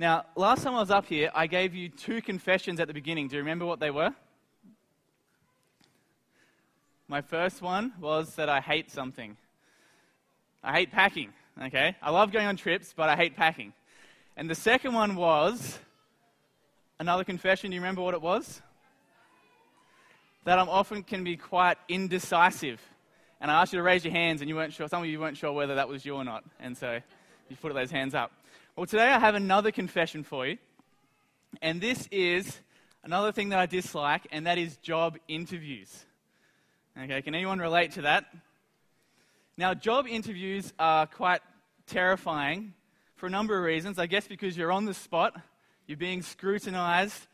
Now, last time I was up here, I gave you two confessions at the beginning. Do you remember what they were? My first one was that I hate something. I hate packing, okay? I love going on trips, but I hate packing. And the second one was another confession. Do you remember what it was? That I'm often can be quite indecisive. And I asked you to raise your hands, and you weren't sure. Some of you weren't sure whether that was you or not. And so you put those hands up. Well, today I have another confession for you. And this is another thing that I dislike, and that is job interviews. Okay, can anyone relate to that? Now, job interviews are quite terrifying for a number of reasons. I guess because you're on the spot, you're being scrutinized,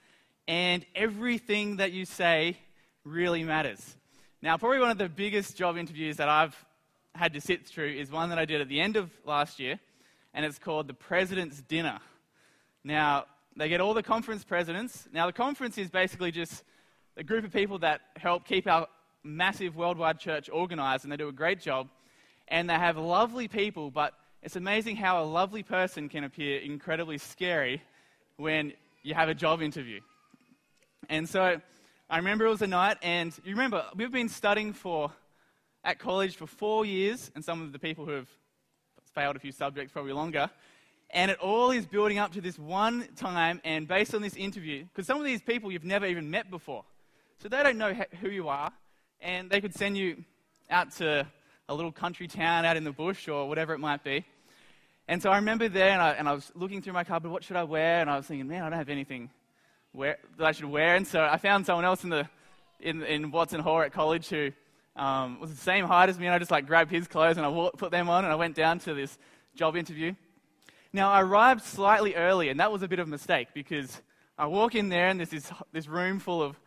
and everything that you say really matters. Now, probably one of the biggest job interviews that I've had to sit through is one that I did at the end of last year, and it's called the President's Dinner. Now, they get all the conference presidents. Now, the conference is basically just a group of people that help keep our massive worldwide church organized, and they do a great job. And they have lovely people, but it's amazing how a lovely person can appear incredibly scary when you have a job interview. And so I remember it was a night, and you remember, we've been studying for at college for four years, and some of the people who have failed a few subjects probably longer. And it all is building up to this one time, and based on this interview, because some of these people you've never even met before. So they don't know who you are, and they could send you out to a little country town out in the bush or whatever it might be. And so I remember there, and I, and I was looking through my cupboard, what should I wear? And I was thinking, man, I don't have anything that I should wear. And so I found someone else in, the, in, in Watson Hall at college who um, was the same height as me, and I just like grabbed his clothes and I put them on, and I went down to this job interview. Now, I arrived slightly early, and that was a bit of a mistake because I walk in there, and there's this, this room full of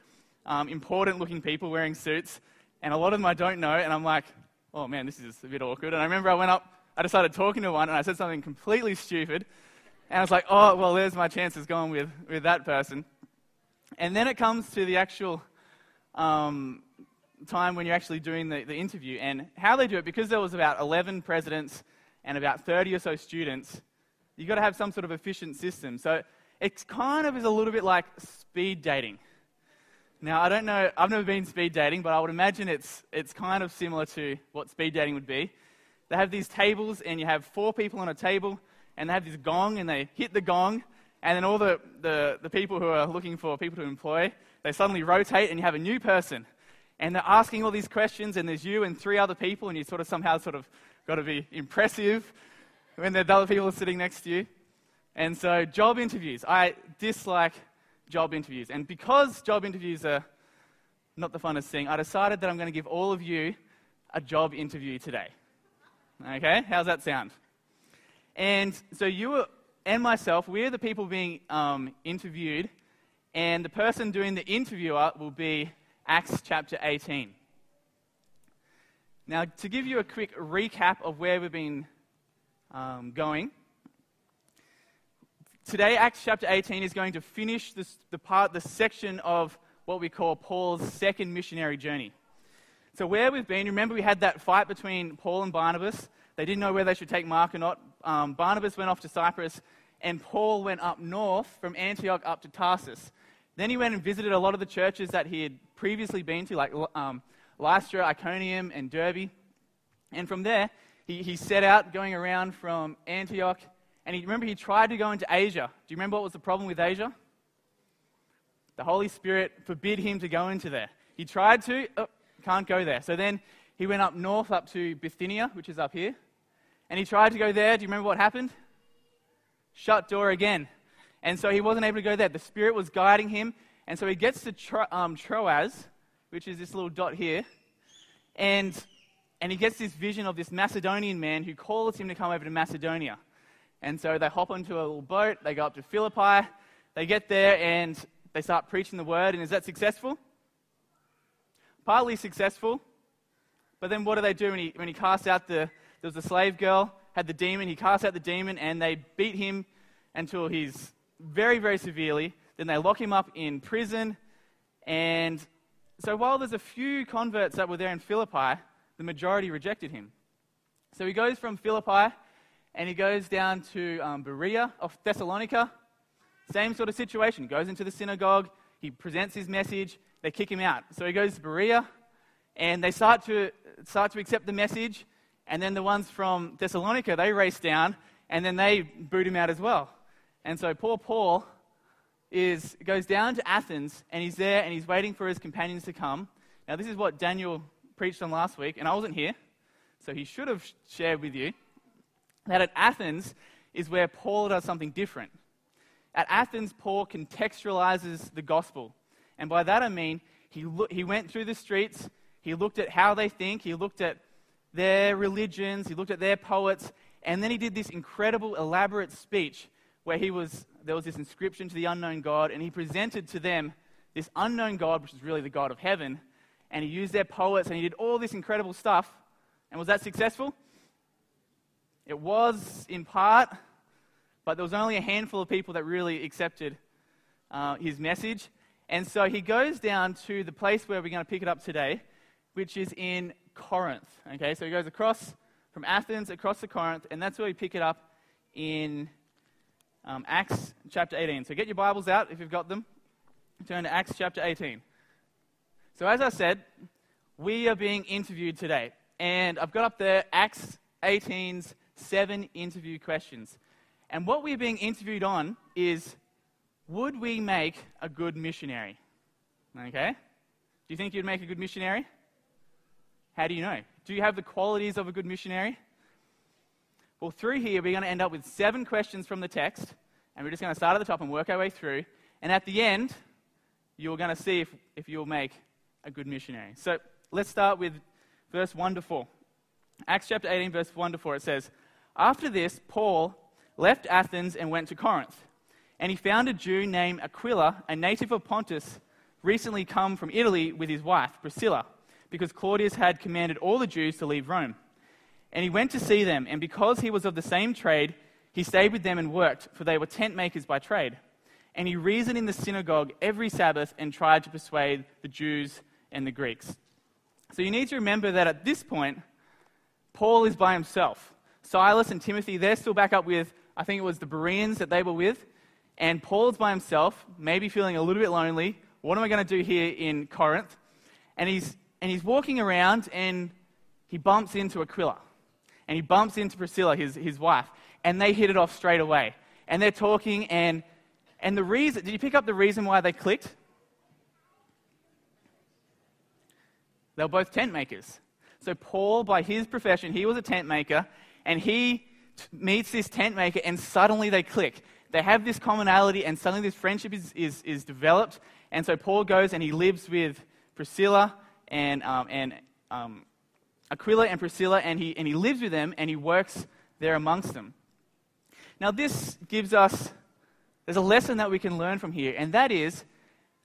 um, important looking people wearing suits, and a lot of them I don't know, and I'm like, oh man, this is a bit awkward. And I remember I went up, I decided talking to one, and I said something completely stupid, and I was like, oh, well, there's my chances going with, with that person. And then it comes to the actual um, time when you're actually doing the, the interview, and how they do it, because there was about 11 presidents and about 30 or so students, you've got to have some sort of efficient system. So it kind of is a little bit like speed dating. Now, I don't know, I've never been speed dating, but I would imagine it's, it's kind of similar to what speed dating would be. They have these tables, and you have four people on a table, and they have this gong, and they hit the gong, and then all the, the, the people who are looking for people to employ, they suddenly rotate, and you have a new person. And they're asking all these questions, and there's you and three other people, and you sort of somehow sort of got to be impressive when the other people are sitting next to you. And so, job interviews. I dislike job interviews. And because job interviews are not the funnest thing, I decided that I'm going to give all of you a job interview today. Okay? How's that sound? And so you and myself, we're the people being um, interviewed, and the person doing the interviewer will be Acts chapter 18. Now, to give you a quick recap of where we've been um, going, today, Acts chapter 18 is going to finish this, the part, the section of what we call Paul's second missionary journey. So, where we've been, remember we had that fight between Paul and Barnabas. They didn't know whether they should take Mark or not. Um, Barnabas went off to Cyprus, and Paul went up north from Antioch up to Tarsus. Then he went and visited a lot of the churches that he had previously been to, like um, Lystra, Iconium, and Derbe. And from there, he, he set out going around from Antioch and he, remember, he tried to go into Asia. Do you remember what was the problem with Asia? The Holy Spirit forbid him to go into there. He tried to, oh, can't go there. So then he went up north, up to Bithynia, which is up here. And he tried to go there. Do you remember what happened? Shut door again. And so he wasn't able to go there. The Spirit was guiding him. And so he gets to Tro- um, Troas, which is this little dot here. And, and he gets this vision of this Macedonian man who calls him to come over to Macedonia. And so they hop onto a little boat, they go up to Philippi, they get there and they start preaching the word. And is that successful? Partly successful. But then what do they do when he, when he casts out the, there was a slave girl, had the demon, he casts out the demon, and they beat him until he's very, very severely. Then they lock him up in prison. And so while there's a few converts that were there in Philippi, the majority rejected him. So he goes from Philippi and he goes down to um, Berea of Thessalonica, Same sort of situation. Goes into the synagogue, he presents his message, they kick him out. So he goes to Berea, and they start to, start to accept the message, and then the ones from Thessalonica, they race down, and then they boot him out as well. And so poor Paul is, goes down to Athens, and he's there, and he's waiting for his companions to come. Now, this is what Daniel preached on last week, and I wasn't here, so he should have shared with you that at Athens is where Paul does something different. At Athens, Paul contextualizes the gospel. And by that I mean he, lo- he went through the streets, he looked at how they think, he looked at their religions, he looked at their poets, and then he did this incredible, elaborate speech where he was, there was this inscription to the unknown God, and he presented to them this unknown God, which is really the God of heaven, and he used their poets, and he did all this incredible stuff. And was that successful? It was in part, but there was only a handful of people that really accepted uh, his message. And so he goes down to the place where we're going to pick it up today, which is in Corinth. Okay, so he goes across from Athens across to Corinth, and that's where we pick it up in um, Acts chapter 18. So get your Bibles out if you've got them. Turn to Acts chapter 18. So, as I said, we are being interviewed today. And I've got up there Acts 18's seven interview questions. And what we're being interviewed on is would we make a good missionary? Okay? Do you think you'd make a good missionary? How do you know? Do you have the qualities of a good missionary? Well, through here, we're going to end up with seven questions from the text, and we're just going to start at the top and work our way through. And at the end, you're going to see if, if you'll make a good missionary. So let's start with verse 1 to 4. Acts chapter 18, verse 1 to 4, it says, After this, Paul left Athens and went to Corinth. And he found a Jew named Aquila, a native of Pontus, recently come from Italy with his wife, Priscilla, because Claudius had commanded all the Jews to leave Rome. And he went to see them, and because he was of the same trade, he stayed with them and worked, for they were tent makers by trade. And he reasoned in the synagogue every Sabbath and tried to persuade the Jews and the Greeks. So you need to remember that at this point, Paul is by himself. Silas and Timothy, they're still back up with, I think it was the Bereans that they were with. And Paul's by himself, maybe feeling a little bit lonely. What am I going to do here in Corinth? And he's, and he's walking around and he bumps into Aquila. And he bumps into Priscilla, his, his wife. And they hit it off straight away. And they're talking, and, and the reason, did you pick up the reason why they clicked? They were both tent makers. So, Paul, by his profession, he was a tent maker, and he t- meets this tent maker, and suddenly they click. They have this commonality, and suddenly this friendship is, is, is developed. And so, Paul goes and he lives with Priscilla and, um, and um, Aquila and Priscilla, and he, and he lives with them, and he works there amongst them. Now, this gives us, there's a lesson that we can learn from here, and that is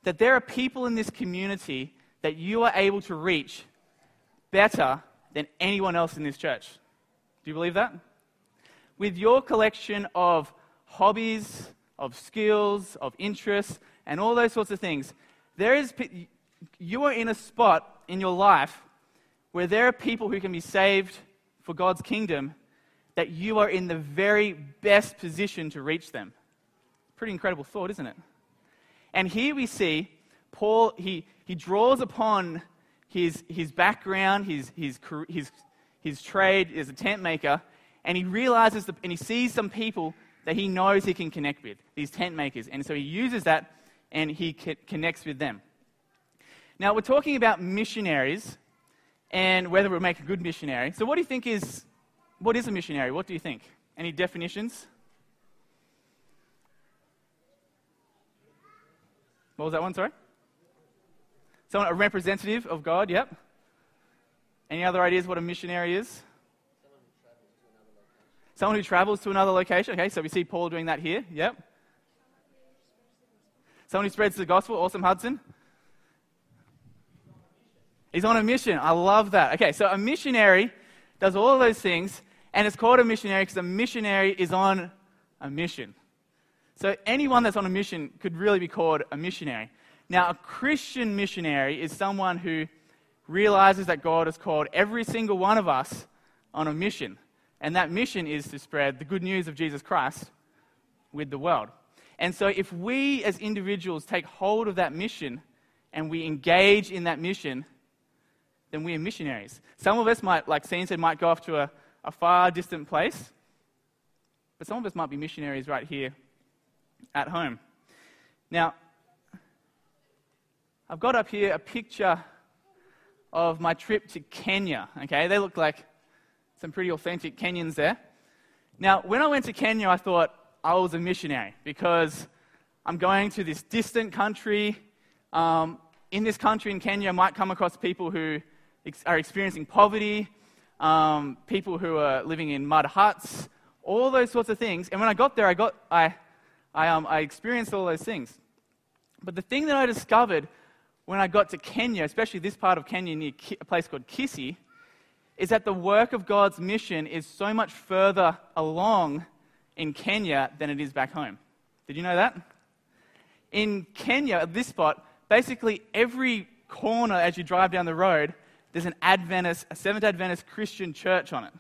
that there are people in this community that you are able to reach better than anyone else in this church. Do you believe that? With your collection of hobbies, of skills, of interests, and all those sorts of things, there is, you are in a spot in your life where there are people who can be saved for God's kingdom that you are in the very best position to reach them. Pretty incredible thought, isn't it? And here we see Paul, he, he draws upon his, his background, his, his, his, his trade as a tent maker, and he realizes the, and he sees some people that he knows he can connect with, these tent makers. And so he uses that and he connects with them. Now, we're talking about missionaries and whether we'll make a good missionary. So, what do you think is, what is a missionary? What do you think? Any definitions? What was that one, sorry? Someone, a representative of God, yep. Any other ideas what a missionary is? Someone who travels to another location. Okay, so we see Paul doing that here. Yep. Someone who spreads the gospel. Awesome, Hudson. He's on a mission. I love that. Okay, so a missionary does all those things, and it's called a missionary because a missionary is on a mission. So anyone that's on a mission could really be called a missionary. Now, a Christian missionary is someone who realizes that God has called every single one of us on a mission. And that mission is to spread the good news of Jesus Christ with the world. And so, if we as individuals take hold of that mission and we engage in that mission, then we are missionaries. Some of us might, like Sean said, might go off to a, a far distant place, but some of us might be missionaries right here at home. Now, I've got up here a picture of my trip to Kenya. Okay, they look like some pretty authentic Kenyans there. Now, when I went to Kenya, I thought I was a missionary because I'm going to this distant country. Um, in this country, in Kenya, I might come across people who are experiencing poverty, um, people who are living in mud huts, all those sorts of things. And when I got there, I, got, I, I, um, I experienced all those things. But the thing that I discovered when I got to Kenya, especially this part of Kenya near a place called Kisii, is that the work of God's mission is so much further along in Kenya than it is back home. Did you know that? In Kenya, at this spot, basically every corner as you drive down the road, there's an Adventist, a Seventh Adventist Christian church on it.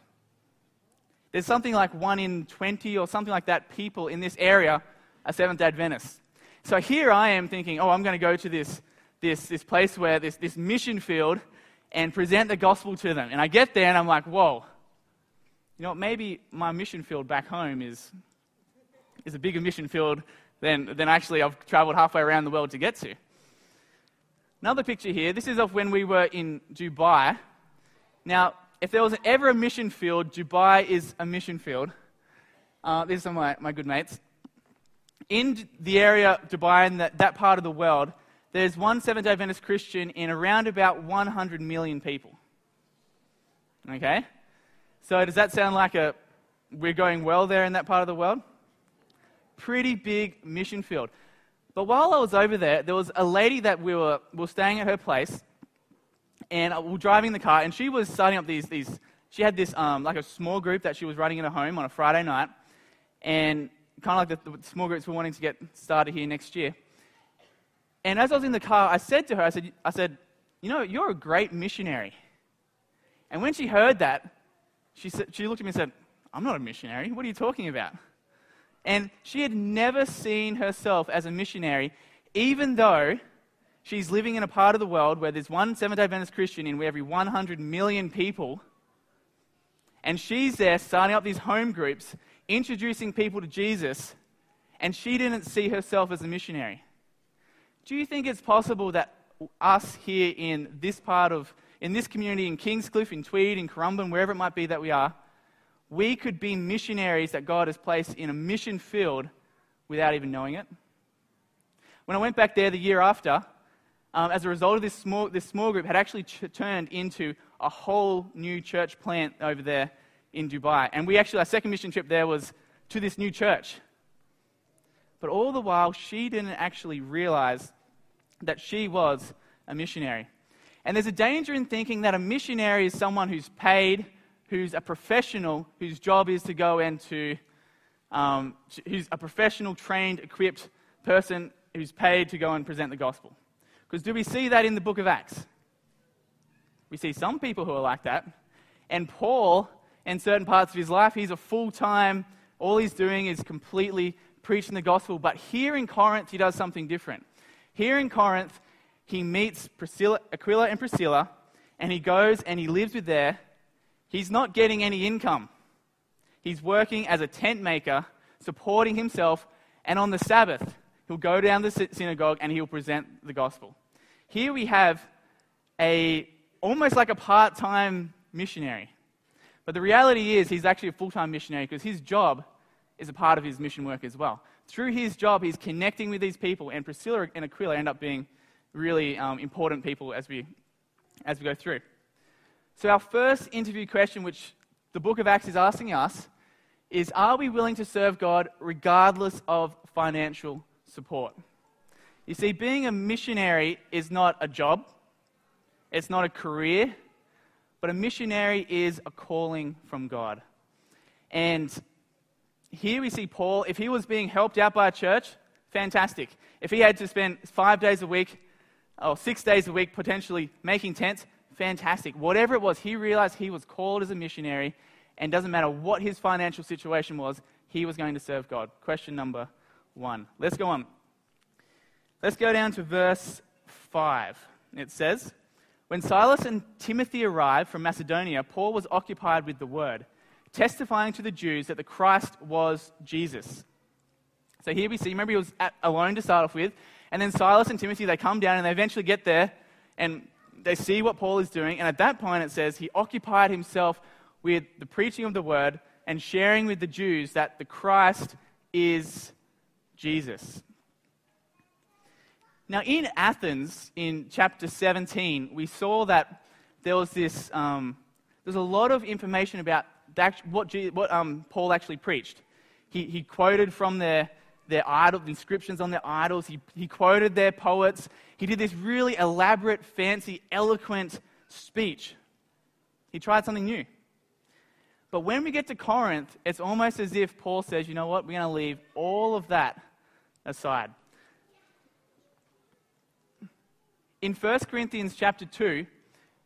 There's something like one in 20 or something like that people in this area are Seventh Adventists. So here I am thinking, oh, I'm going to go to this this, this place where this, this mission field and present the gospel to them. And I get there and I'm like, whoa, you know, maybe my mission field back home is, is a bigger mission field than, than actually I've traveled halfway around the world to get to. Another picture here. This is of when we were in Dubai. Now, if there was ever a mission field, Dubai is a mission field. Uh, these are my, my good mates. In the area, Dubai, and that, that part of the world, there's one Seventh day Adventist Christian in around about 100 million people. Okay? So, does that sound like a we're going well there in that part of the world? Pretty big mission field. But while I was over there, there was a lady that we were, we were staying at her place, and we were driving the car, and she was starting up these, these she had this, um, like a small group that she was running in her home on a Friday night, and kind of like the, the small groups we're wanting to get started here next year. And as I was in the car, I said to her, I said, I said, You know, you're a great missionary. And when she heard that, she, she looked at me and said, I'm not a missionary. What are you talking about? And she had never seen herself as a missionary, even though she's living in a part of the world where there's one Seventh day Adventist Christian in every 100 million people. And she's there starting up these home groups, introducing people to Jesus, and she didn't see herself as a missionary. Do you think it's possible that us here in this part of, in this community, in Kingscliff, in Tweed, in Currumbin, wherever it might be that we are, we could be missionaries that God has placed in a mission field without even knowing it? When I went back there the year after, um, as a result of this small, this small group, had actually ch- turned into a whole new church plant over there in Dubai. And we actually, our second mission trip there was to this new church. But all the while, she didn't actually realize that she was a missionary. And there's a danger in thinking that a missionary is someone who's paid, who's a professional, whose job is to go and to, um, who's a professional, trained, equipped person who's paid to go and present the gospel. Because do we see that in the book of Acts? We see some people who are like that. And Paul, in certain parts of his life, he's a full time, all he's doing is completely preaching the gospel. But here in Corinth, he does something different. Here in Corinth, he meets Priscilla, Aquila and Priscilla, and he goes and he lives with there. He's not getting any income. He's working as a tent maker, supporting himself, and on the Sabbath, he'll go down the synagogue and he'll present the gospel. Here we have a almost like a part-time missionary. But the reality is he's actually a full-time missionary because his job is a part of his mission work as well. Through his job, he's connecting with these people, and Priscilla and Aquila end up being really um, important people as we, as we go through. So, our first interview question, which the book of Acts is asking us, is Are we willing to serve God regardless of financial support? You see, being a missionary is not a job, it's not a career, but a missionary is a calling from God. And here we see Paul, if he was being helped out by a church, fantastic. If he had to spend five days a week or six days a week potentially making tents, fantastic. Whatever it was, he realized he was called as a missionary, and doesn't matter what his financial situation was, he was going to serve God. Question number 1. Let's go on. Let's go down to verse 5. It says, When Silas and Timothy arrived from Macedonia, Paul was occupied with the word, testifying to the Jews that the Christ was Jesus. So here we see, remember he was alone to start off with, and then Silas and Timothy, they come down and they eventually get there and they see what Paul is doing. And at that point, it says he occupied himself with the preaching of the word and sharing with the Jews that the Christ is Jesus. Now, in Athens, in chapter 17, we saw that there was this, um, there's a lot of information about that, what, what um, Paul actually preached. He, he quoted from their, their idol, the inscriptions on their idols, he, he quoted their poets. He did this really elaborate, fancy, eloquent speech. He tried something new. But when we get to Corinth, it's almost as if Paul says, you know what, we're going to leave all of that aside. In 1 Corinthians chapter 2,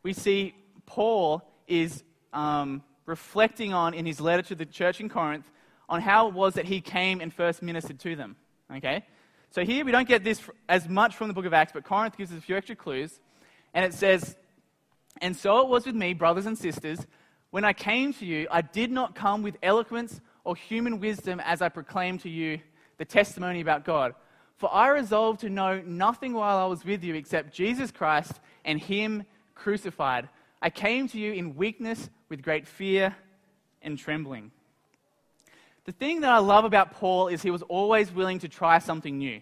we see Paul is um, reflecting on, in his letter to the church in Corinth, on how it was that he came and first ministered to them. Okay? So here we don't get this as much from the book of Acts, but Corinth gives us a few extra clues. And it says, And so it was with me, brothers and sisters when I came to you, I did not come with eloquence or human wisdom as I proclaimed to you the testimony about God. For I resolved to know nothing while I was with you except Jesus Christ and Him crucified. I came to you in weakness with great fear and trembling. The thing that I love about Paul is he was always willing to try something new.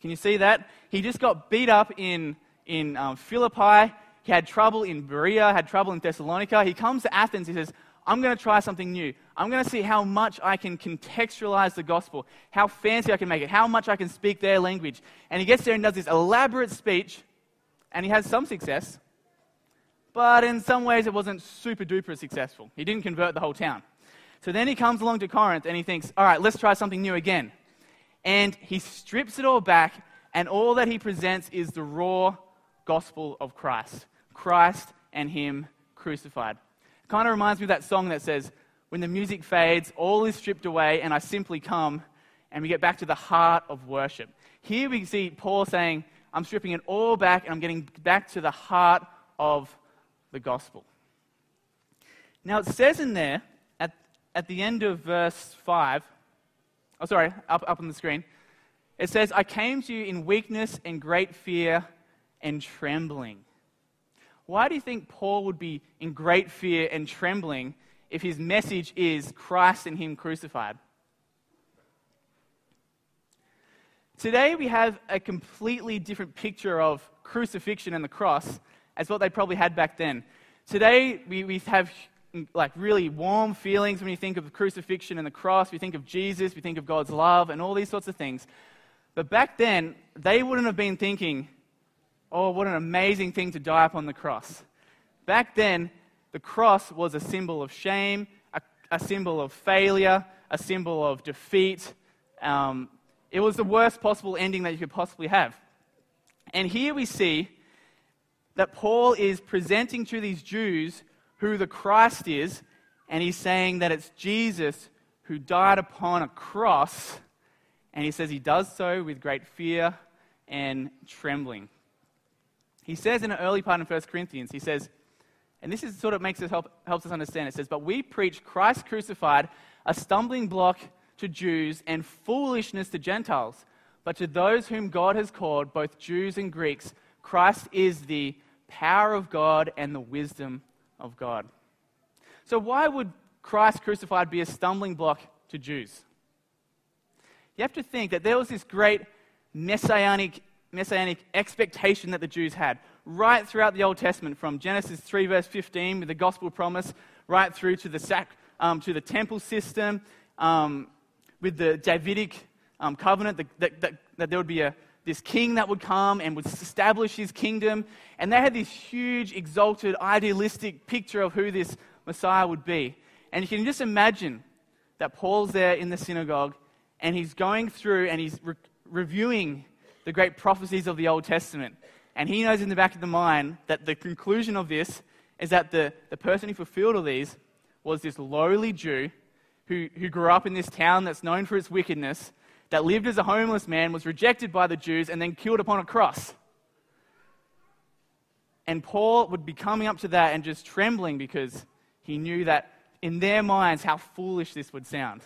Can you see that? He just got beat up in, in um, Philippi. He had trouble in Berea, had trouble in Thessalonica. He comes to Athens. He says, I'm going to try something new. I'm going to see how much I can contextualize the gospel, how fancy I can make it, how much I can speak their language. And he gets there and does this elaborate speech, and he has some success. But in some ways, it wasn't super duper successful. He didn't convert the whole town. So then he comes along to Corinth and he thinks, all right, let's try something new again. And he strips it all back, and all that he presents is the raw gospel of Christ. Christ and Him crucified. It kind of reminds me of that song that says, When the music fades, all is stripped away, and I simply come, and we get back to the heart of worship. Here we see Paul saying, I'm stripping it all back, and I'm getting back to the heart of the gospel. Now, it says in there, at, the end of verse 5, oh, sorry, up, up on the screen, it says, I came to you in weakness and great fear and trembling. Why do you think Paul would be in great fear and trembling if his message is Christ and Him crucified? Today we have a completely different picture of crucifixion and the cross as what they probably had back then. Today we, we have like really warm feelings when you think of the crucifixion and the cross. We think of Jesus, we think of God's love and all these sorts of things. But back then, they wouldn't have been thinking, Oh, what an amazing thing to die upon the cross. Back then, the cross was a symbol of shame, a, a symbol of failure, a symbol of defeat. Um, it was the worst possible ending that you could possibly have. And here we see that Paul is presenting to these Jews who the Christ is, and he's saying that it's Jesus who died upon a cross, and he says he does so with great fear and trembling. He says in an early part in 1 Corinthians, he says, and this is sort of makes us help, helps us understand. It says, But we preach Christ crucified, a stumbling block to Jews and foolishness to Gentiles. But to those whom God has called, both Jews and Greeks, Christ is the power of God and the wisdom of God. So, why would Christ crucified be a stumbling block to Jews? You have to think that there was this great messianic messianic expectation that the Jews had right throughout the Old Testament, from Genesis 3, verse 15, with the gospel promise, right through to the, sac, um, to the temple system, um, with the Davidic um, covenant, that, that, that, there would be a, this king that would come and would establish his kingdom. And they had this huge, exalted, idealistic picture of who this Messiah would be. And you can just imagine that Paul's there in the synagogue and he's going through and he's re- reviewing the great prophecies of the Old Testament. And he knows in the back of the mind that the conclusion of this is that the, the person who fulfilled all these was this lowly Jew who, who grew up in this town that's known for its wickedness, that lived as a homeless man, was rejected by the Jews, and then killed upon a cross. And Paul would be coming up to that and just trembling because he knew that in their minds how foolish this would sound.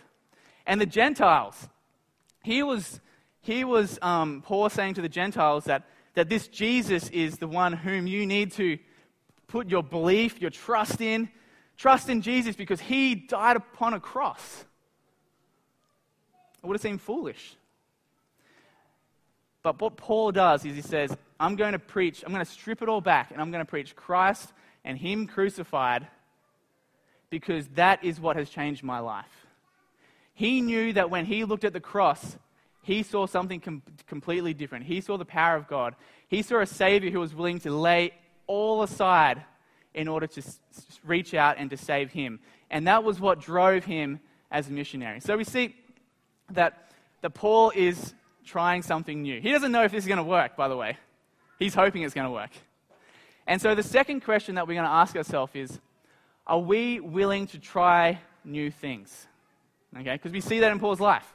And the Gentiles, he was, he was um, Paul saying to the Gentiles that, that this Jesus is the one whom you need to put your belief, your trust in. Trust in Jesus because he died upon a cross. It would have seemed foolish. But what Paul does is he says, I'm going to preach, I'm going to strip it all back, and I'm going to preach Christ and Him crucified because that is what has changed my life. He knew that when he looked at the cross, he saw something com- completely different. He saw the power of God. He saw a Savior who was willing to lay all aside in order to s- reach out and to save him. And that was what drove him as a missionary. So we see that, that Paul is trying something new. He doesn't know if this is going to work, by the way. He's hoping it's going to work. And so the second question that we're going to ask ourselves is are we willing to try new things? Okay, because we see that in Paul's life.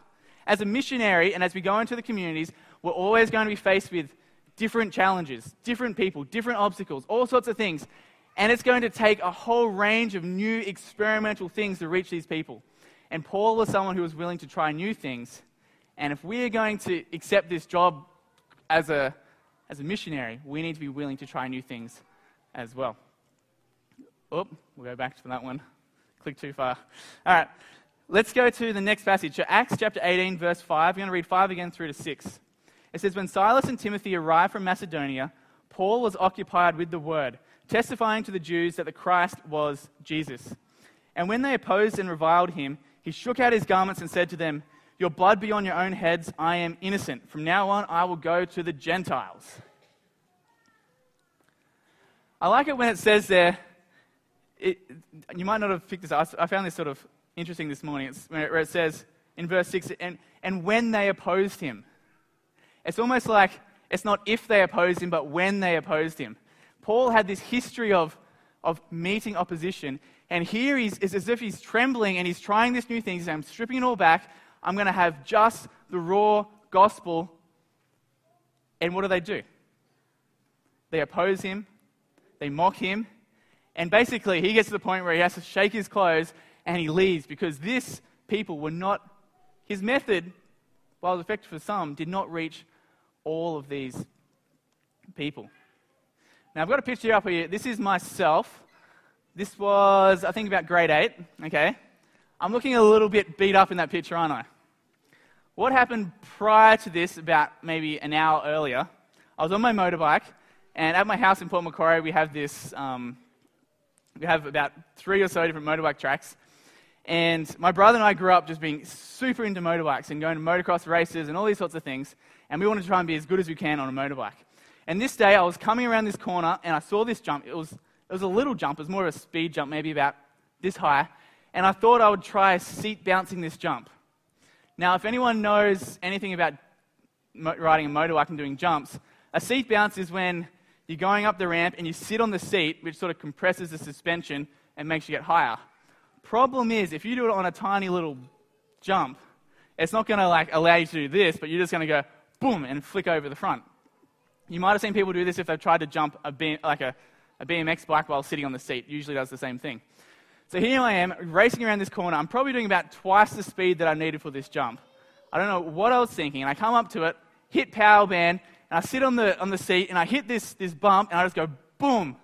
As a missionary and as we go into the communities, we're always going to be faced with different challenges, different people, different obstacles, all sorts of things. And it's going to take a whole range of new experimental things to reach these people. And Paul was someone who was willing to try new things. And if we are going to accept this job as a, as a missionary, we need to be willing to try new things as well. Oh, we'll go back to that one. Click too far. All right, let's go to the next passage. So Acts chapter 18, verse 5. We're going to read 5 again through to 6. It says, When Silas and Timothy arrived from Macedonia, Paul was occupied with the word, testifying to the Jews that the Christ was Jesus. And when they opposed and reviled him, he shook out his garments and said to them, Your blood be on your own heads. I am innocent. From now on, I will go to the Gentiles. I like it when it says there, it, you might not have picked this up. I found this sort of interesting this morning. It's where it says in verse 6, and, and when they opposed him. It's almost like it's not if they opposed him, but when they opposed him. Paul had this history of, of meeting opposition, and here he's, it's as if he's trembling and he's trying this new thing. He's saying, I'm stripping it all back. I'm going to have just the raw gospel. And what do they do? They oppose him, they mock him, and basically, he gets to the point where he has to shake his clothes and he leaves because this people were not, his method, while it was effective for some, did not reach all of these people. Now, I've got a picture up here. This is myself. This was, I think, about grade 8. Okay. I'm looking a little bit beat up in that picture, aren't I? What happened prior to this, about maybe an hour earlier? I was on my motorbike, and at my house in Port Macquarie, we have this um, we have about three or so different motorbike tracks. And my brother and I grew up just being super into motorbikes and going to motocross races and all these sorts of things. And we wanted to try and be as good as we can on a motorbike. And this day, I was coming around this corner and I saw this jump. It was, it was a little jump, it was more of a speed jump, maybe about this high. And I thought I would try seat bouncing this jump. Now, if anyone knows anything about riding a motorbike and doing jumps, a seat bounce is when you're going up the ramp and you sit on the seat, which sort of compresses the suspension and makes you get higher. Problem is, if you do it on a tiny little jump, it's not going to like allow you to do this, but you're just going to go boom and flick over the front. You might have seen people do this if they've tried to jump a B, like a, a BMX bike while sitting on the seat. Usually does the same thing. So here I am racing around this corner. I'm probably doing about twice the speed that I needed for this jump. I don't know what I was thinking. And I come up to it, hit power band, and I sit on the, on the seat and I hit this, this bump and I just go boom,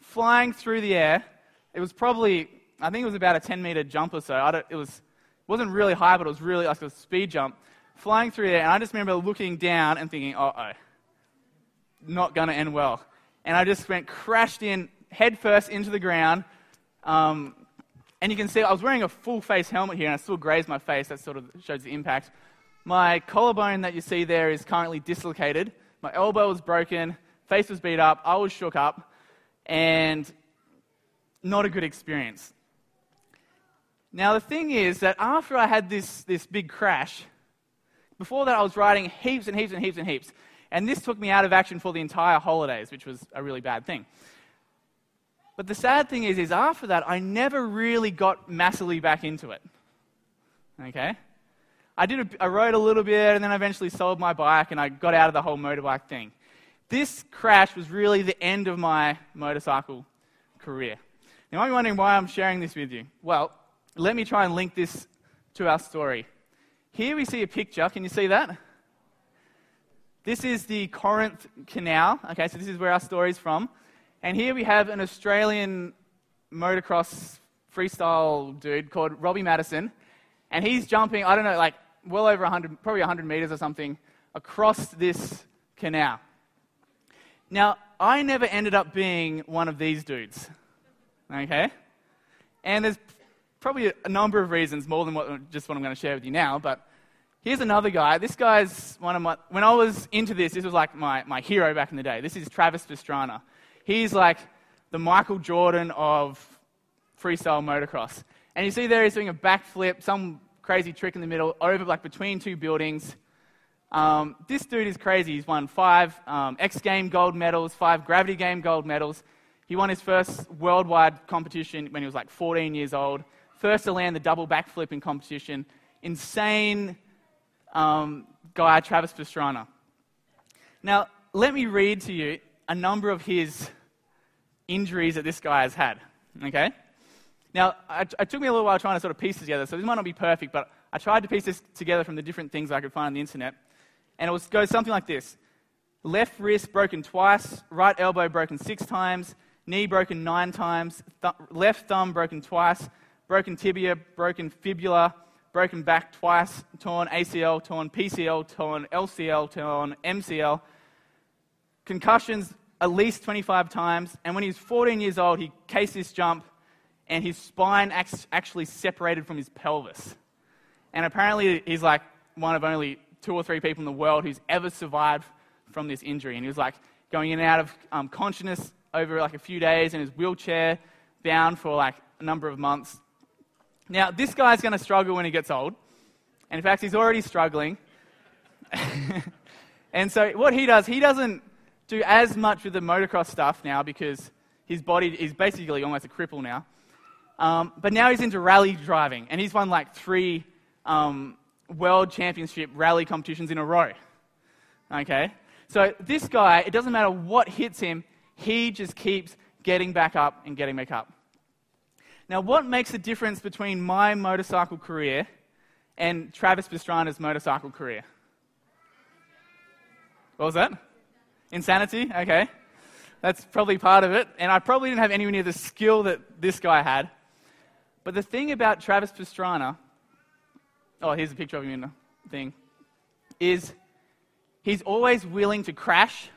flying through the air. It was probably, I think it was about a 10 meter jump or so. it was, wasn't really high, but it was really like a speed jump, flying through there. And I just remember looking down and thinking, uh oh, not going to end well. And I just went crashed in headfirst into the ground. Um, and you can see I was wearing a full face helmet here and I still grazed my face. That sort of shows the impact. My collarbone that you see there is currently dislocated. My elbow was broken, face was beat up, I was shook up, and not a good experience. Now, the thing is that after I had this, this big crash, before that I was riding heaps and heaps and heaps and heaps. And this took me out of action for the entire holidays, which was a really bad thing. But the sad thing is, is after that, I never really got massively back into it. Okay? I, did a, I rode a little bit and then I eventually sold my bike and I got out of the whole motorbike thing. This crash was really the end of my motorcycle career. Now, I'm wondering why I'm sharing this with you. Well, let me try and link this to our story. Here we see a picture. Can you see that? This is the Corinth Canal. Okay, so this is where our story is from. And here we have an Australian motocross freestyle dude called Robbie Madison. And he's jumping, I don't know, like well over 100, probably 100 meters or something, across this canal. Now, I never ended up being one of these dudes. Okay? And there's probably a number of reasons, more than what, just what I'm going to share with you now. But here's another guy. This guy's one of my. When I was into this, this was like my, my hero back in the day. This is Travis Pastrana. He's like the Michael Jordan of freestyle motocross. And you see there he's doing a backflip, some crazy trick in the middle, over like between two buildings. Um, this dude is crazy. He's won five um, X Game gold medals, five Gravity Game gold medals. He won his first worldwide competition when he was like 14 years old. First to land the double backflip in competition. Insane um, guy, Travis Pastrana. Now, let me read to you a number of his injuries that this guy has had. Okay? Now, it took me a little while trying to sort of piece this together, so this might not be perfect, but I tried to piece this together from the different things I could find on the internet. And it was, goes something like this Left wrist broken twice, right elbow broken six times, knee broken nine times, th- left thumb broken twice, broken tibia, broken fibula, broken back twice, torn ACL, torn PCL, torn LCL, torn MCL, concussions at least 25 times, and when he was 14 years old, he cased this jump and his spine actually separated from his pelvis. And apparently, he's like one of only two or three people in the world who's ever survived from this injury. And he was like going in and out of um, consciousness over like a few days in his wheelchair, bound for like a number of months. Now, this guy's going to struggle when he gets old. And in fact, he's already struggling. and so, what he does, he doesn't do as much with the motocross stuff now because his body is basically almost a cripple now. Um, but now he's into rally driving, and he's won like three um, world championship rally competitions in a row. Okay? So this guy, it doesn't matter what hits him, he just keeps getting back up and getting back up. Now, what makes the difference between my motorcycle career and Travis Pastrana's motorcycle career? What was that? Insanity? Okay. That's probably part of it. And I probably didn't have anywhere near the skill that this guy had. But the thing about Travis Pastrana, oh, here's a picture of him in the thing, is he's always willing to crash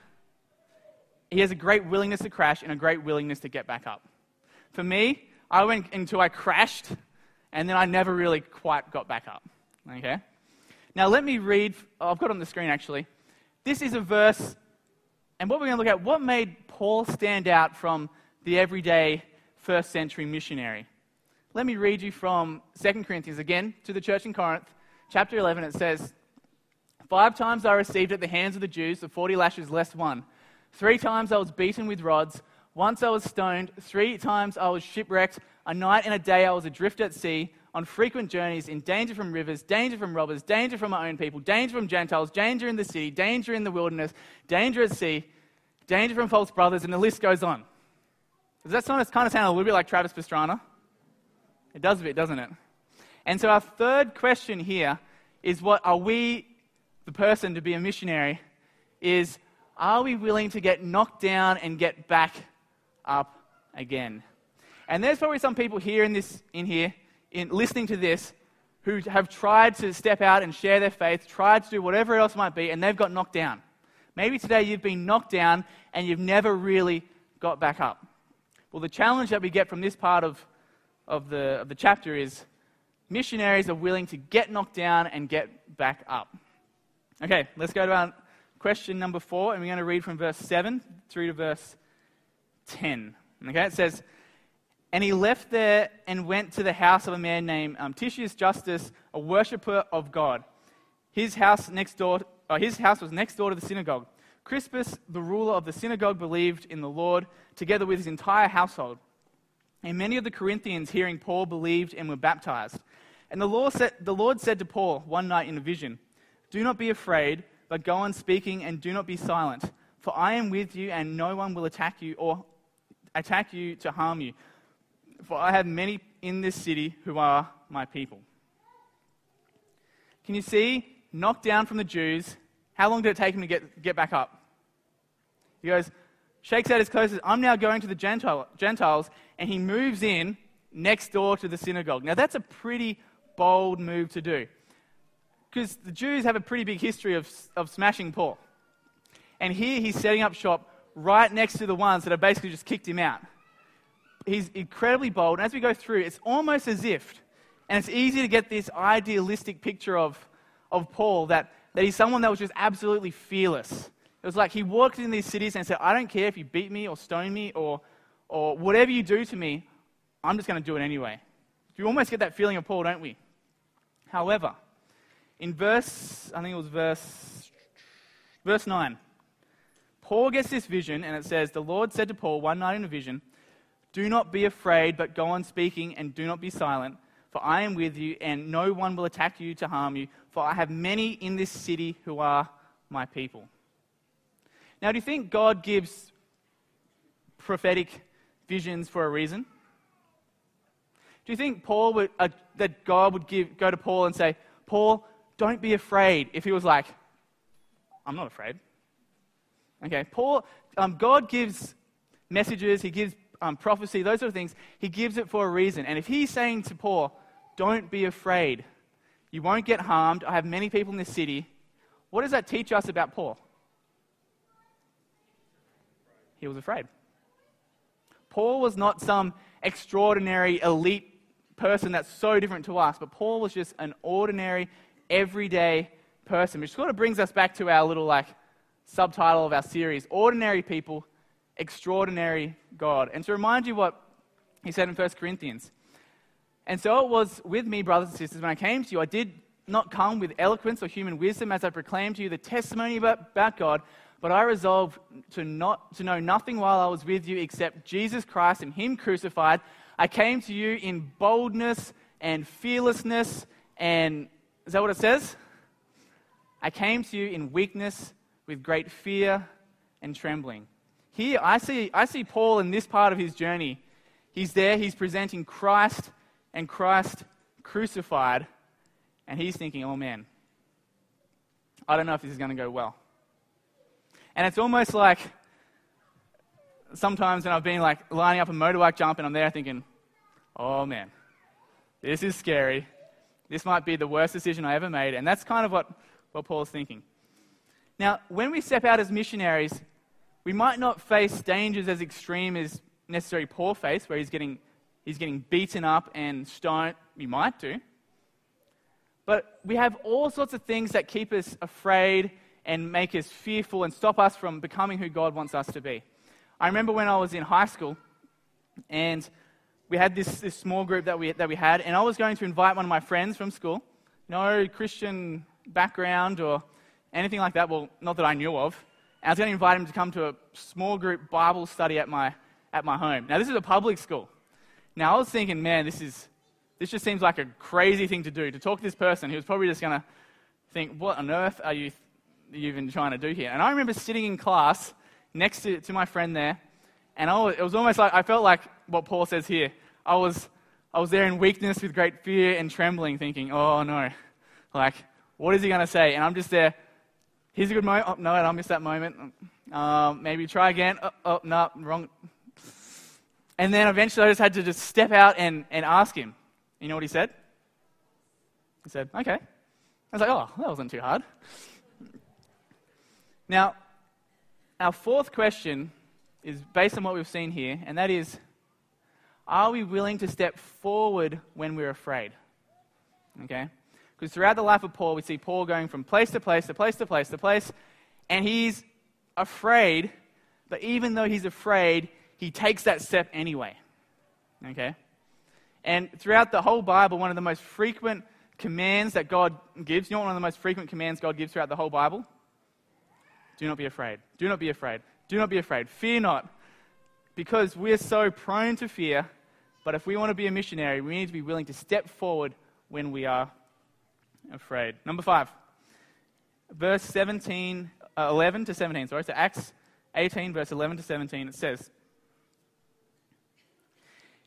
he has a great willingness to crash and a great willingness to get back up. For me, I went until I crashed, and then I never really quite got back up. Okay? Now, let me read, oh, I've got on the screen actually. This is a verse, and what we're going to look at, what made Paul stand out from the everyday first century missionary. Let me read you from 2 Corinthians again to the church in Corinth, chapter 11. It says, Five times I received at the hands of the Jews the 40 lashes less one. Three times I was beaten with rods. Once I was stoned. Three times I was shipwrecked. A night and a day I was adrift at sea, on frequent journeys, in danger from rivers, danger from robbers, danger from my own people, danger from Gentiles, danger in the city, danger in the wilderness, danger at sea, danger from false brothers, and the list goes on. Does that sound, kind of sound a little bit like Travis Pastrana? It does a bit, doesn't it? And so our third question here is what are we, the person to be a missionary, is are we willing to get knocked down and get back up again? And there's probably some people here in, this, in here, in listening to this, who have tried to step out and share their faith, tried to do whatever else might be, and they've got knocked down. Maybe today you've been knocked down and you've never really got back up. Well, the challenge that we get from this part of, of, the, of the chapter is missionaries are willing to get knocked down and get back up. Okay, let's go to our question number four, and we're going to read from verse 7 through to verse 10. Okay, it says, And he left there and went to the house of a man named um, Titius Justus, a worshipper of God. His house, next door, uh, his house was next door to the synagogue. Crispus, the ruler of the synagogue, believed in the Lord, together with his entire household. And many of the Corinthians, hearing Paul, believed and were baptized. And the Lord, said, the Lord said to Paul one night in a vision, Do not be afraid, but go on speaking and do not be silent. For I am with you, and no one will attack you or attack you to harm you. For I have many in this city who are my people. Can you see? Knocked down from the Jews. How long did it take him to get, get back up? He goes, shakes out his clothes, says, I'm now going to the Gentile, Gentiles, and he moves in next door to the synagogue. Now, that's a pretty bold move to do. Because the Jews have a pretty big history of, of smashing Paul. And here he's setting up shop right next to the ones that have basically just kicked him out. He's incredibly bold. And as we go through, it's almost as if, and it's easy to get this idealistic picture of, of Paul, that, that he's someone that was just absolutely fearless. It was like he walked in these cities and said, I don't care if you beat me or stone me or, or whatever you do to me, I'm just going to do it anyway. You almost get that feeling of Paul, don't we? However, in verse, I think it was verse, verse 9, Paul gets this vision and it says, The Lord said to Paul one night in a vision, Do not be afraid, but go on speaking and do not be silent, for I am with you, and no one will attack you to harm you, for I have many in this city who are my people. Now, do you think God gives prophetic visions for a reason? Do you think Paul would, uh, that God would give, go to Paul and say, Paul, don't be afraid, if he was like, I'm not afraid. Okay, Paul, um, God gives messages, he gives um, prophecy, those sort of things. He gives it for a reason. And if he's saying to Paul, don't be afraid, you won't get harmed, I have many people in this city, what does that teach us about Paul? He was afraid. Paul was not some extraordinary elite person that's so different to us, but Paul was just an ordinary, everyday person, which sort of brings us back to our little like subtitle of our series Ordinary People, Extraordinary God. And to remind you what he said in 1 Corinthians. And so it was with me, brothers and sisters, when I came to you, I did not come with eloquence or human wisdom as I proclaimed to you the testimony about, about God, but I resolved to, not, to know nothing while I was with you except Jesus Christ and Him crucified. I came to you in boldness and fearlessness, and is that what it says? I came to you in weakness with great fear and trembling. Here, I see, I see Paul in this part of his journey. He's there, he's presenting Christ and Christ crucified, and he's thinking, oh man, I don't know if this is going to go well. And it's almost like sometimes when I've been like lining up a motorbike jump and I'm there thinking, oh man, this is scary. This might be the worst decision I ever made. And that's kind of what, what Paul's thinking. Now, when we step out as missionaries, we might not face dangers as extreme as necessary Paul faced, where he's getting, he's getting beaten up and stoned. We might do. But we have all sorts of things that keep us afraid and make us fearful and stop us from becoming who God wants us to be. I remember when I was in high school and we had this, this small group that we, that we had, and I was going to invite one of my friends from school, no Christian background or anything like that, well, not that I knew of. And I was going to invite him to come to a small group Bible study at my, at my home. Now, this is a public school. Now, I was thinking, man, this, is, this just seems like a crazy thing to do, to talk to this person who was probably just going to think, what on earth are you even trying to do here? And I remember sitting in class next to, to my friend there, and I was, it was almost like I felt like what Paul says here. I was, I was there in weakness with great fear and trembling, thinking, oh no, like, what is he going to say? And I'm just there, here's a good moment. Oh, no, I missed that moment. Um, maybe try again. Oh, oh, no, wrong. And then eventually I just had to just step out and, and ask him. You know what he said? He said, okay. I was like, oh, that wasn't too hard. Now, our fourth question is based on what we've seen here, and that is are we willing to step forward when we're afraid? Okay? Because throughout the life of Paul, we see Paul going from place to place to place to place to place, and he's afraid, but even though he's afraid, he takes that step anyway. Okay? And throughout the whole Bible, one of the most frequent commands that God gives, you know one of the most frequent commands God gives throughout the whole Bible? Do not be afraid. Do not be afraid. Do not be afraid. Fear not. Because we're so prone to fear, but if we want to be a missionary, we need to be willing to step forward when we are afraid. Number five, verse 17, uh, 11 to 17. Sorry, so Acts 18, verse 11 to 17, it says,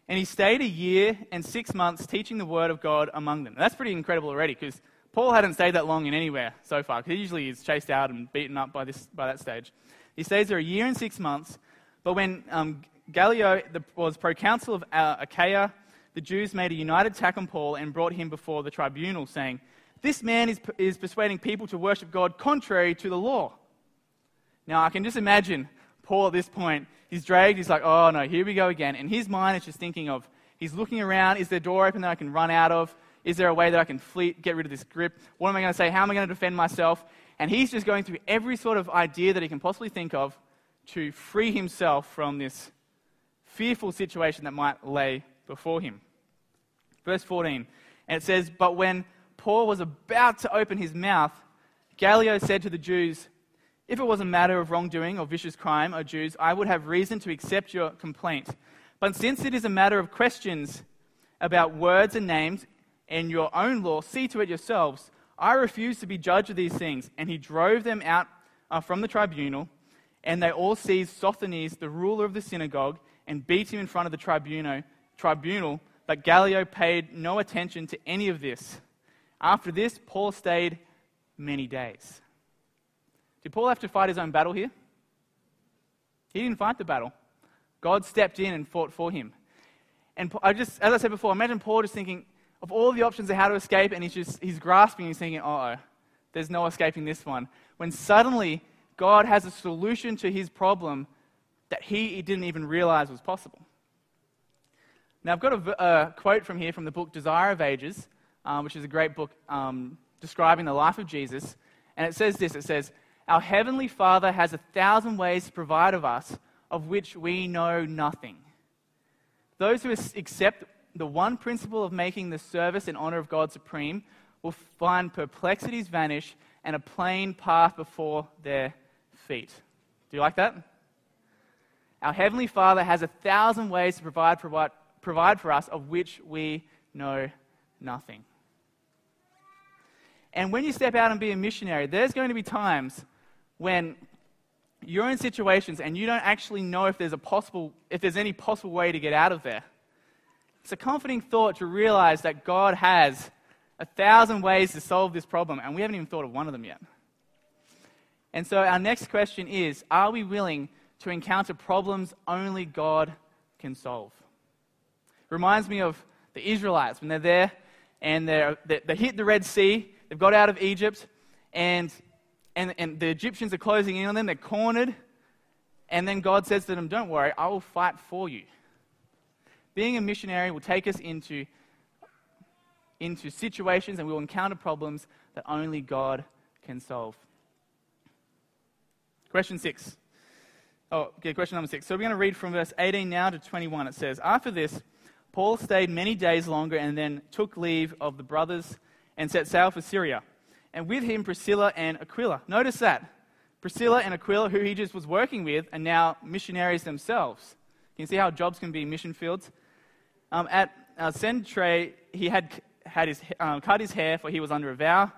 And he stayed a year and six months teaching the word of God among them. that's pretty incredible already because Paul hadn't stayed that long in anywhere so far because he usually is chased out and beaten up by, this, by that stage. He stays there a year and six months, but when um, Gallio the, was proconsul of uh, Achaia, the Jews made a united attack on Paul and brought him before the tribunal, saying, This man is, is persuading people to worship God contrary to the law. Now, I can just imagine Paul at this point. He's dragged. He's like, oh no, here we go again. And his mind is just thinking of, he's looking around. Is there a door open that I can run out of? Is there a way that I can flee, get rid of this grip? What am I going to say? How am I going to defend myself? And he's just going through every sort of idea that he can possibly think of to free himself from this fearful situation that might lay before him. Verse 14, and it says, But when Paul was about to open his mouth, Gallio said to the Jews, if it was a matter of wrongdoing or vicious crime, O Jews, I would have reason to accept your complaint. But since it is a matter of questions about words and names and your own law, see to it yourselves. I refuse to be judge of these things. And he drove them out uh, from the tribunal, and they all seized Sosthenes, the ruler of the synagogue, and beat him in front of the tribunal. tribunal but Gallio paid no attention to any of this. After this, Paul stayed many days. Did Paul have to fight his own battle here? He didn't fight the battle. God stepped in and fought for him. And I just, as I said before, imagine Paul just thinking of all the options of how to escape, and he's just he's grasping. He's thinking, "Oh, there's no escaping this one." When suddenly God has a solution to his problem that he didn't even realize was possible. Now, I've got a, a quote from here from the book Desire of Ages, um, which is a great book um, describing the life of Jesus. And it says this: It says, our Heavenly Father has a thousand ways to provide of us of which we know nothing. Those who accept the one principle of making the service and honor of God supreme will find perplexities vanish and a plain path before their feet. Do you like that? Our Heavenly Father has a thousand ways to provide, provide, provide for us of which we know nothing. And when you step out and be a missionary, there's going to be times when you're in situations and you don't actually know if there's, a possible, if there's any possible way to get out of there. It's a comforting thought to realize that God has a thousand ways to solve this problem, and we haven't even thought of one of them yet. And so, our next question is Are we willing to encounter problems only God can solve? Reminds me of the Israelites when they're there and they're, they, they hit the Red Sea, they've got out of Egypt, and and, and the Egyptians are closing in on them, they're cornered. And then God says to them, Don't worry, I will fight for you. Being a missionary will take us into, into situations and we will encounter problems that only God can solve. Question six. Oh, okay, question number six. So we're going to read from verse 18 now to 21. It says, After this, Paul stayed many days longer and then took leave of the brothers and set sail for Syria and with him Priscilla and Aquila. Notice that. Priscilla and Aquila, who he just was working with, are now missionaries themselves. You can see how jobs can be mission fields. Um, at uh, Cenchreae, he had, had his, um, cut his hair, for he was under a vow.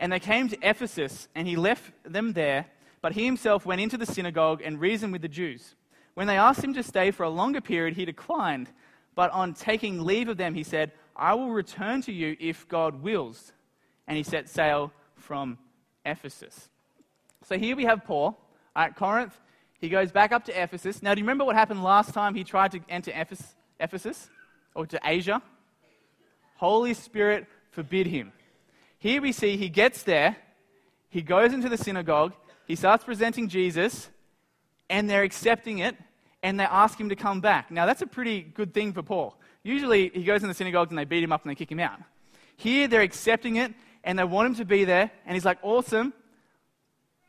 And they came to Ephesus, and he left them there. But he himself went into the synagogue and reasoned with the Jews. When they asked him to stay for a longer period, he declined. But on taking leave of them, he said, I will return to you if God wills and he set sail from Ephesus. So here we have Paul at Corinth. He goes back up to Ephesus. Now, do you remember what happened last time he tried to enter Ephesus or to Asia? Holy Spirit forbid him. Here we see he gets there, he goes into the synagogue, he starts presenting Jesus, and they're accepting it, and they ask him to come back. Now, that's a pretty good thing for Paul. Usually, he goes in the synagogues and they beat him up and they kick him out. Here, they're accepting it, and they want him to be there. And he's like, awesome.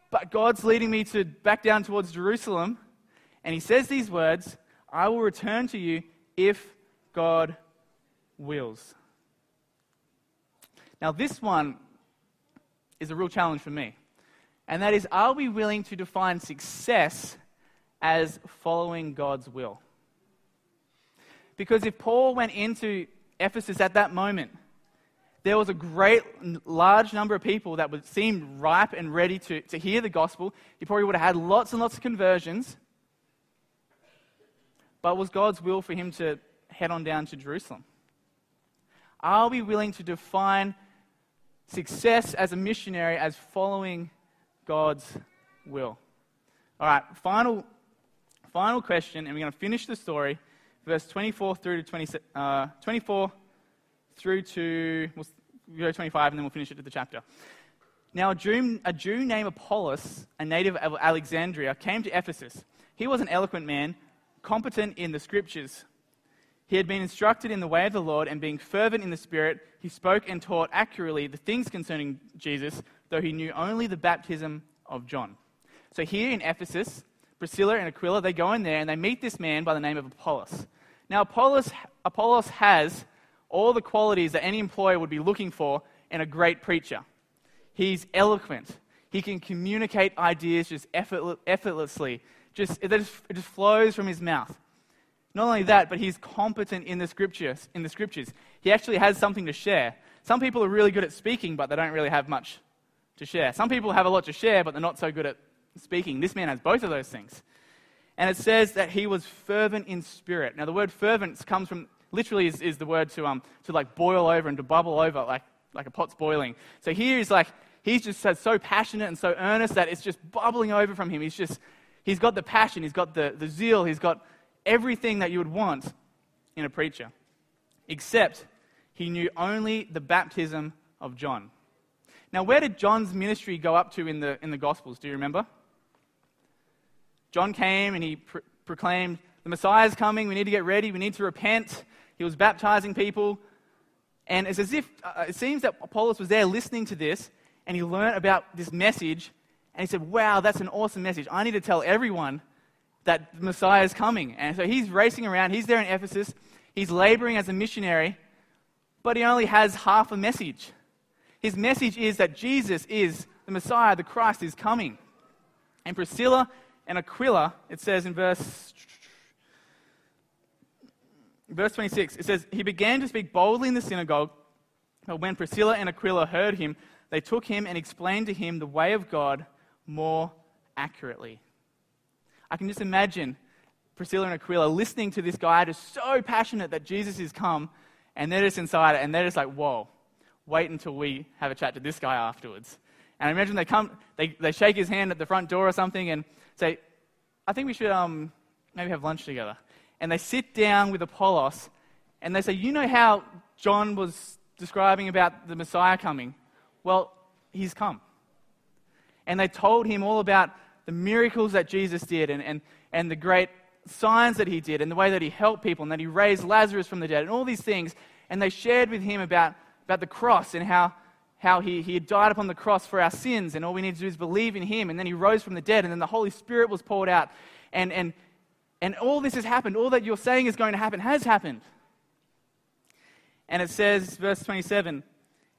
But God's leading me to back down towards Jerusalem. And he says these words I will return to you if God wills. Now, this one is a real challenge for me. And that is, are we willing to define success as following God's will? Because if Paul went into Ephesus at that moment there was a great, large number of people that would seem ripe and ready to, to hear the gospel. He probably would have had lots and lots of conversions. But was God's will for him to head on down to Jerusalem? Are we willing to define success as a missionary as following God's will? All right, final, final question, and we're going to finish the story, verse 24 through to 20, uh, 24 through to, we'll go 25 and then we'll finish it to the chapter. Now, a Jew, a Jew named Apollos, a native of Alexandria, came to Ephesus. He was an eloquent man, competent in the scriptures. He had been instructed in the way of the Lord, and being fervent in the Spirit, he spoke and taught accurately the things concerning Jesus, though he knew only the baptism of John. So here in Ephesus, Priscilla and Aquila, they go in there and they meet this man by the name of Apollos. Now, Apollos, Apollos has all the qualities that any employer would be looking for in a great preacher. He's eloquent. He can communicate ideas just effortlessly. Just, it, just, it just flows from his mouth. Not only that, but he's competent in the scriptures. In the scriptures, he actually has something to share. Some people are really good at speaking, but they don't really have much to share. Some people have a lot to share, but they're not so good at speaking. This man has both of those things. And it says that he was fervent in spirit. Now, the word fervent comes from literally is, is the word to, um, to like boil over and to bubble over, like, like a pot's boiling. So here he's like, he's just so passionate and so earnest that it's just bubbling over from him. He's just, he's got the passion, he's got the, the zeal, he's got everything that you would want in a preacher. Except he knew only the baptism of John. Now, where did John's ministry go up to in the, in the Gospels? Do you remember? John came and he proclaimed, The Messiah is coming. We need to get ready. We need to repent. He was baptizing people. And it's as if uh, it seems that Apollos was there listening to this and he learned about this message and he said, Wow, that's an awesome message. I need to tell everyone that the Messiah is coming. And so he's racing around. He's there in Ephesus. He's laboring as a missionary, but he only has half a message. His message is that Jesus is the Messiah, the Christ is coming. And Priscilla and Aquila, it says in verse verse 26, it says, He began to speak boldly in the synagogue, but when Priscilla and Aquila heard him, they took him and explained to him the way of God more accurately. I can just imagine Priscilla and Aquila listening to this guy just so passionate that Jesus is come, and they're just inside it, and they're just like, whoa, wait until we have a chat to this guy afterwards. And I imagine they come, they, they shake his hand at the front door or something and say, I think we should um, maybe have lunch together. And they sit down with Apollos and they say, You know how John was describing about the Messiah coming? Well, he's come. And they told him all about the miracles that Jesus did and, and, and the great signs that he did and the way that he helped people and that he raised Lazarus from the dead and all these things. And they shared with him about, about the cross and how, how he, he had died upon the cross for our sins and all we need to do is believe in him. And then he rose from the dead and then the Holy Spirit was poured out. And, and, and all this has happened. All that you're saying is going to happen has happened. And it says, verse 27,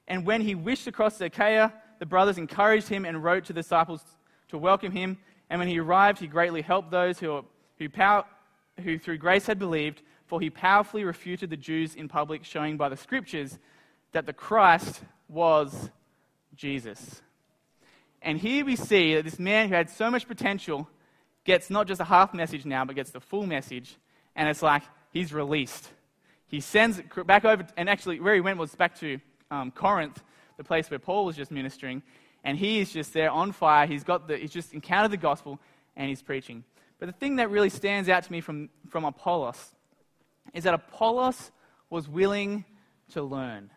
and when he wished to cross Achaia, the brothers encouraged him and wrote to the disciples to welcome him. And when he arrived, he greatly helped those who, who, power, who through grace had believed, for he powerfully refuted the Jews in public, showing by the scriptures that the Christ was Jesus. And here we see that this man who had so much potential gets not just a half message now, but gets the full message. And it's like he's released. He sends it back over, and actually, where he went was back to um, Corinth, the place where Paul was just ministering. And he is just there on fire. He's, got the, he's just encountered the gospel and he's preaching. But the thing that really stands out to me from, from Apollos is that Apollos was willing to learn.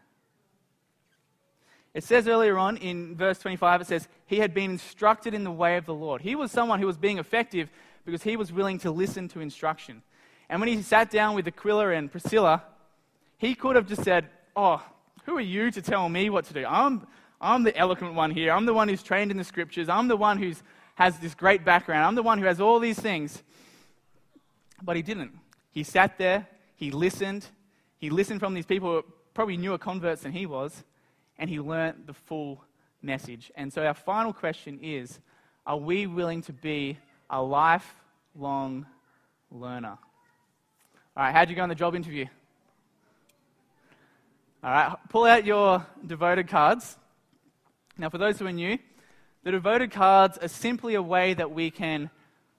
It says earlier on in verse 25, it says, He had been instructed in the way of the Lord. He was someone who was being effective because he was willing to listen to instruction. And when he sat down with Aquila and Priscilla, he could have just said, Oh, who are you to tell me what to do? I'm, I'm the eloquent one here. I'm the one who's trained in the scriptures. I'm the one who has this great background. I'm the one who has all these things. But he didn't. He sat there, he listened. He listened from these people who probably newer converts than he was and he learnt the full message. And so our final question is are we willing to be a lifelong learner? All right, how'd you go on the job interview? All right, pull out your devoted cards. Now, for those who are new, the devoted cards are simply a way that we can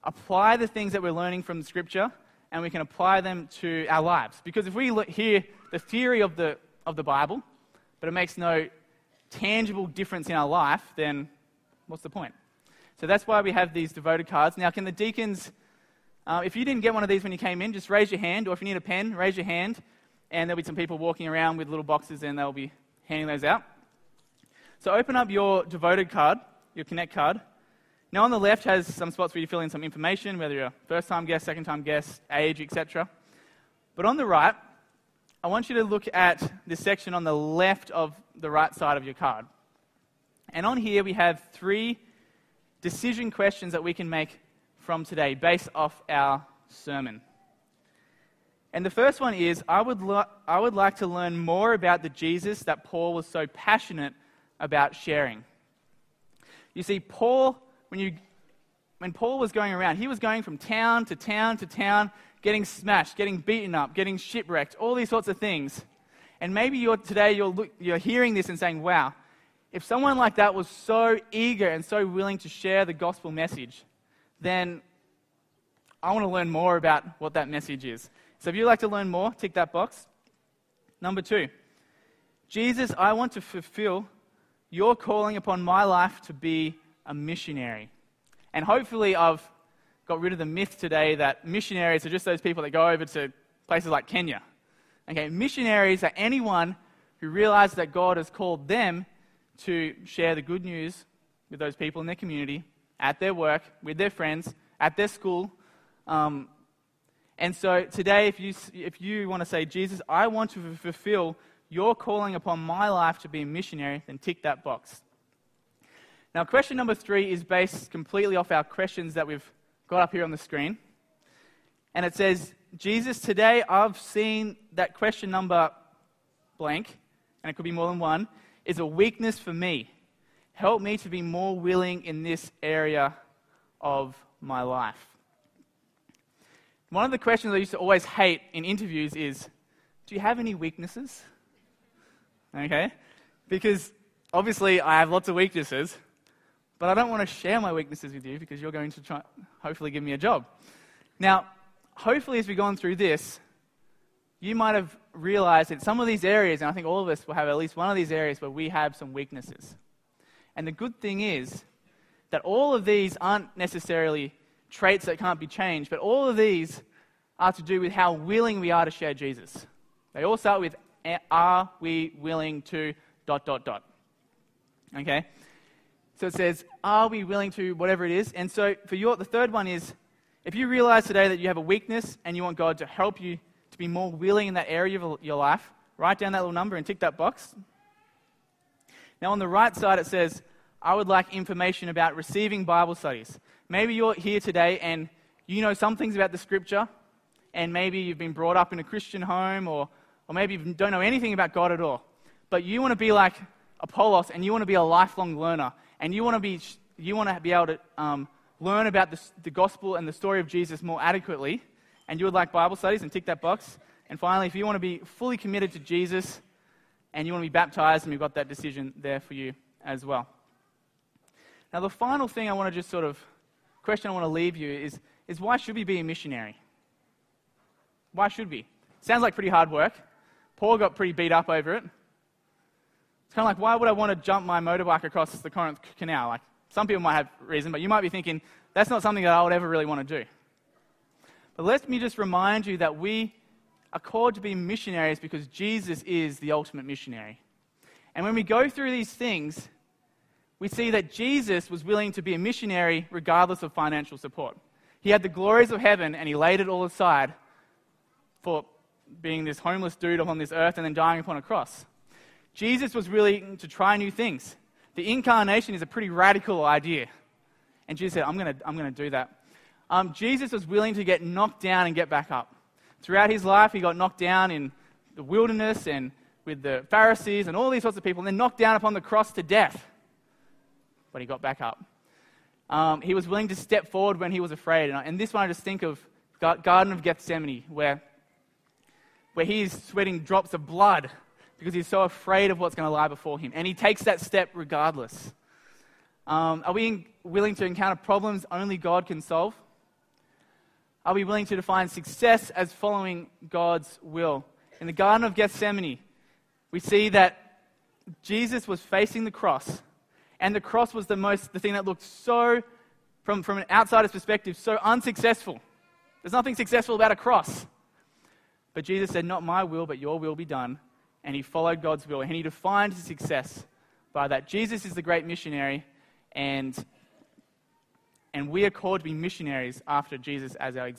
apply the things that we're learning from the scripture and we can apply them to our lives. Because if we look, hear the theory of the, of the Bible, but it makes no tangible difference in our life, then what's the point? So that's why we have these devoted cards. Now, can the deacons, uh, if you didn't get one of these when you came in, just raise your hand, or if you need a pen, raise your hand, and there'll be some people walking around with little boxes and they'll be handing those out. So open up your devoted card, your Connect card. Now, on the left has some spots where you fill in some information, whether you're a first time guest, second time guest, age, etc. But on the right, I want you to look at this section on the left of the right side of your card. And on here, we have three decision questions that we can make from today based off our sermon. And the first one is I would, lo- I would like to learn more about the Jesus that Paul was so passionate about sharing. You see, Paul, when, you, when Paul was going around, he was going from town to town to town, getting smashed, getting beaten up, getting shipwrecked, all these sorts of things. And maybe you're, today you're, look, you're hearing this and saying, wow, if someone like that was so eager and so willing to share the gospel message, then I want to learn more about what that message is. So if you'd like to learn more, tick that box. Number two, Jesus, I want to fulfill your calling upon my life to be a missionary. And hopefully, I've got rid of the myth today that missionaries are just those people that go over to places like Kenya. Okay, missionaries are anyone who realizes that God has called them to share the good news with those people in their community, at their work, with their friends, at their school. Um, and so today, if you, if you want to say, Jesus, I want to fulfill your calling upon my life to be a missionary, then tick that box. Now, question number three is based completely off our questions that we've got up here on the screen. And it says, Jesus, today I've seen that question number blank, and it could be more than one, is a weakness for me. Help me to be more willing in this area of my life. One of the questions I used to always hate in interviews is Do you have any weaknesses? Okay? Because obviously I have lots of weaknesses, but I don't want to share my weaknesses with you because you're going to try, hopefully give me a job. Now, hopefully, as we've gone through this, you might have realized that some of these areas, and I think all of us will have at least one of these areas where we have some weaknesses. And the good thing is that all of these aren't necessarily traits that can't be changed, but all of these are to do with how willing we are to share Jesus. They all start with are we willing to dot dot dot. Okay? So it says, are we willing to whatever it is? And so for your the third one is if you realize today that you have a weakness and you want God to help you to be more willing in that area of your life, write down that little number and tick that box. Now, on the right side, it says, I would like information about receiving Bible studies. Maybe you're here today and you know some things about the scripture, and maybe you've been brought up in a Christian home, or, or maybe you don't know anything about God at all. But you want to be like Apollos and you want to be a lifelong learner, and you want to be, you want to be able to um, learn about the, the gospel and the story of Jesus more adequately and you would like Bible studies, and tick that box. And finally, if you want to be fully committed to Jesus and you want to be baptized, and we've got that decision there for you as well. Now, the final thing I want to just sort of question I want to leave you is, is why should we be a missionary? Why should we? Sounds like pretty hard work. Paul got pretty beat up over it. It's kind of like, why would I want to jump my motorbike across the Corinth Canal? Like, some people might have reason, but you might be thinking, that's not something that I would ever really want to do. But let me just remind you that we are called to be missionaries because Jesus is the ultimate missionary. And when we go through these things, we see that Jesus was willing to be a missionary regardless of financial support. He had the glories of heaven and he laid it all aside for being this homeless dude on this earth and then dying upon a cross. Jesus was willing to try new things. The incarnation is a pretty radical idea. And Jesus said, I'm going to I'm to do that um, Jesus was willing to get knocked down and get back up. Throughout his life, he got knocked down in the wilderness and with the Pharisees and all these sorts of people, and then knocked down upon the cross to death. But he got back up. Um, he was willing to step forward when he was afraid. And, and this one I just think of Garden of Gethsemane, where, where he's sweating drops of blood because he's so afraid of what's going to lie before him. And he takes that step regardless. Um, are we willing to encounter problems only God can solve? Are we willing to define success as following God's will? In the Garden of Gethsemane, we see that Jesus was facing the cross, and the cross was the most the thing that looked so, from, from an outsider's perspective, so unsuccessful. There's nothing successful about a cross. But Jesus said, Not my will, but your will be done. And he followed God's will, and he defined his success by that. Jesus is the great missionary, and, and we are called to be missionaries after Jesus as our example.